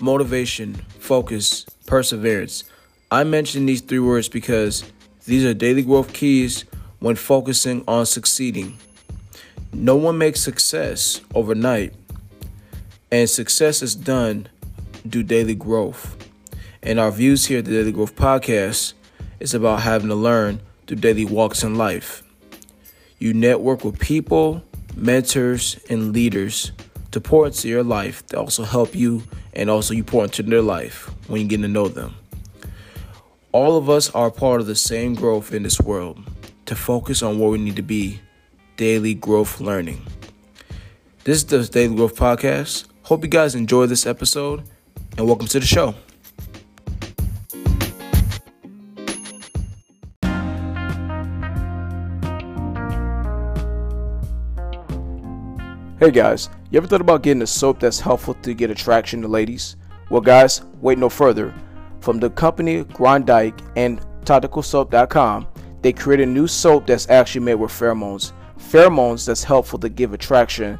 motivation, focus, perseverance. I mention these three words because these are daily growth keys when focusing on succeeding. No one makes success overnight, and success is done through daily growth. And our views here at the Daily Growth Podcast is about having to learn through daily walks in life. You network with people, mentors, and leaders to pour into your life to also help you and also you pour into their life when you get to know them. All of us are part of the same growth in this world to focus on where we need to be daily growth learning. This is the Daily Growth Podcast. Hope you guys enjoy this episode and welcome to the show. Hey guys, you ever thought about getting a soap that's helpful to get attraction to ladies? Well, guys, wait no further. From the company Grondike and TacticalSoap.com, they created a new soap that's actually made with pheromones. Pheromones that's helpful to give attraction,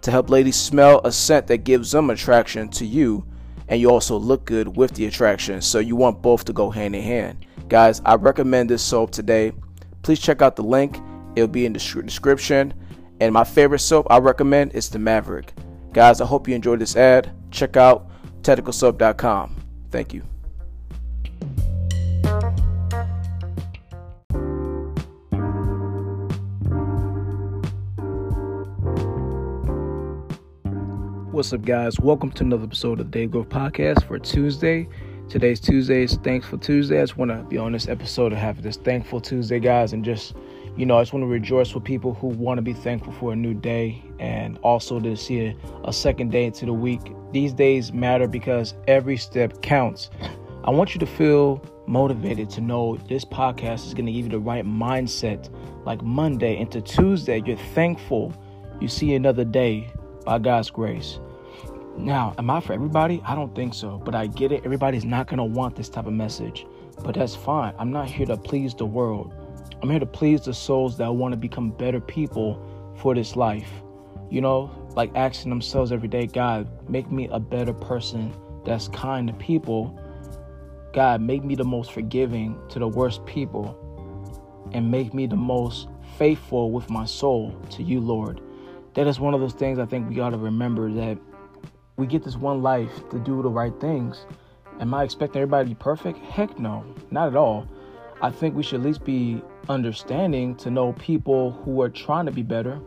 to help ladies smell a scent that gives them attraction to you, and you also look good with the attraction. So you want both to go hand in hand. Guys, I recommend this soap today. Please check out the link, it'll be in the description. And my favorite soap I recommend is the Maverick. Guys, I hope you enjoyed this ad. Check out tacticalsoap.com. Thank you. What's up, guys? Welcome to another episode of the Day Growth Podcast for Tuesday. Today's Tuesday is Thankful Tuesday. I just want to be on this episode and have this Thankful Tuesday, guys, and just you know, I just want to rejoice with people who want to be thankful for a new day and also to see a, a, second day into the week. These days matter because every step counts. I want you to feel motivated to know this podcast is going to give you the right mindset. Like Monday into Tuesday, you're thankful you see another day by God's grace. Now, am I for everybody? I don't think so, but I get it. Everybody's not going to want this type of message, but that's fine. I'm not here to please the world. I'm here to please the souls that want to become better people for this life. You know, like asking themselves every day, God, make me a better person that's kind to people. God, make me the most forgiving to the worst people. And make me the most faithful with my soul to you, Lord. That is one of those things I think we ought to remember that we get this one life to do the right things. Am I expecting everybody to be perfect? Heck no, not at all. I think we should at least be understanding to know people who are trying to be better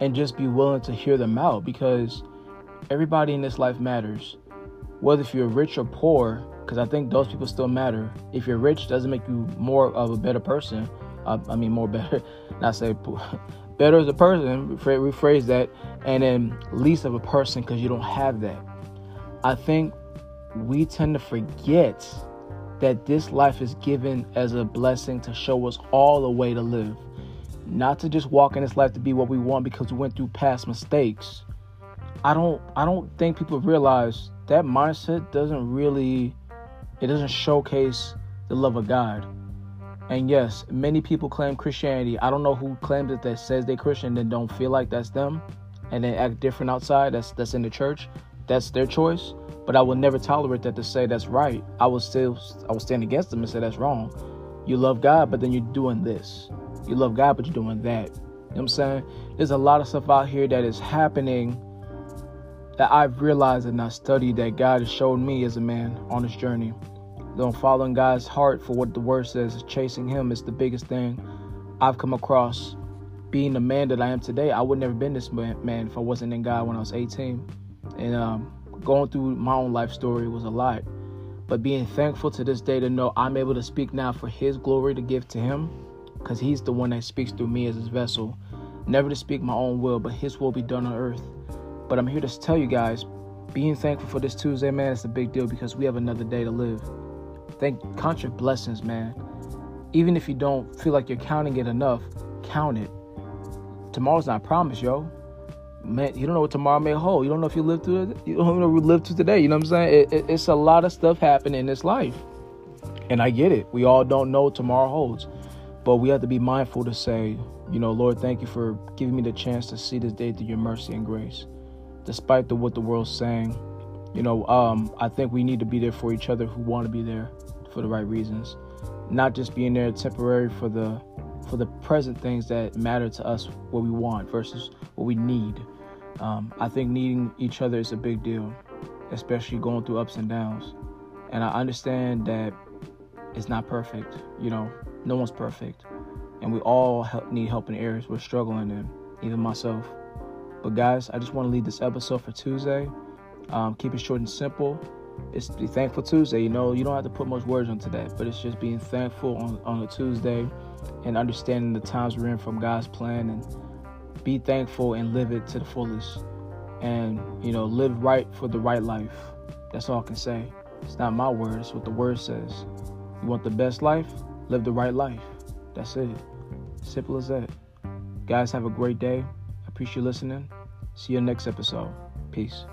and just be willing to hear them out because everybody in this life matters. Whether if you're rich or poor, because I think those people still matter. If you're rich, doesn't make you more of a better person. I mean, more better, not say better as a person, rephrase that, and then least of a person because you don't have that. I think we tend to forget that this life is given as a blessing to show us all the way to live. Not to just walk in this life to be what we want because we went through past mistakes. I don't I don't think people realize that mindset doesn't really it doesn't showcase the love of God. And yes, many people claim Christianity. I don't know who claims it that says they're Christian and don't feel like that's them and then act different outside. That's that's in the church. That's their choice. But I will never tolerate that to say that's right. I will still I will stand against them and say that's wrong. You love God, but then you're doing this. You love God, but you're doing that. You know what I'm saying? There's a lot of stuff out here that is happening that I've realized and I studied that God has showed me as a man on this journey. Don't following God's heart for what the word says, chasing Him is the biggest thing I've come across. Being the man that I am today, I would never been this man if I wasn't in God when I was 18. And um, going through my own life story was a lot. But being thankful to this day to know I'm able to speak now for His glory to give to Him, because He's the one that speaks through me as His vessel. Never to speak my own will, but His will be done on earth. But I'm here to tell you guys, being thankful for this Tuesday, man, is a big deal because we have another day to live. Thank, count your blessings, man. Even if you don't feel like you're counting it enough, count it. Tomorrow's not promised, yo man, you don't know what tomorrow may hold. You don't know if you live through it. You don't know you live to today. You know what I'm saying? It, it, it's a lot of stuff happening in this life, and I get it. We all don't know what tomorrow holds, but we have to be mindful to say, you know, Lord, thank you for giving me the chance to see this day through your mercy and grace, despite the what the world's saying. You know, um, I think we need to be there for each other who want to be there for the right reasons, not just being there temporary for the for the present things that matter to us, what we want versus what we need. Um, I think needing each other is a big deal, especially going through ups and downs. And I understand that it's not perfect. You know, no one's perfect, and we all help, need help in areas we're struggling in, even myself. But guys, I just want to leave this episode for Tuesday. Um, keep it short and simple. It's be thankful Tuesday. You know, you don't have to put much words onto that, but it's just being thankful on, on a Tuesday and understanding the times we're in from God's plan and be thankful and live it to the fullest. And, you know, live right for the right life. That's all I can say. It's not my word, it's what the word says. You want the best life? Live the right life. That's it. Simple as that. Guys, have a great day. I appreciate you listening. See you next episode. Peace.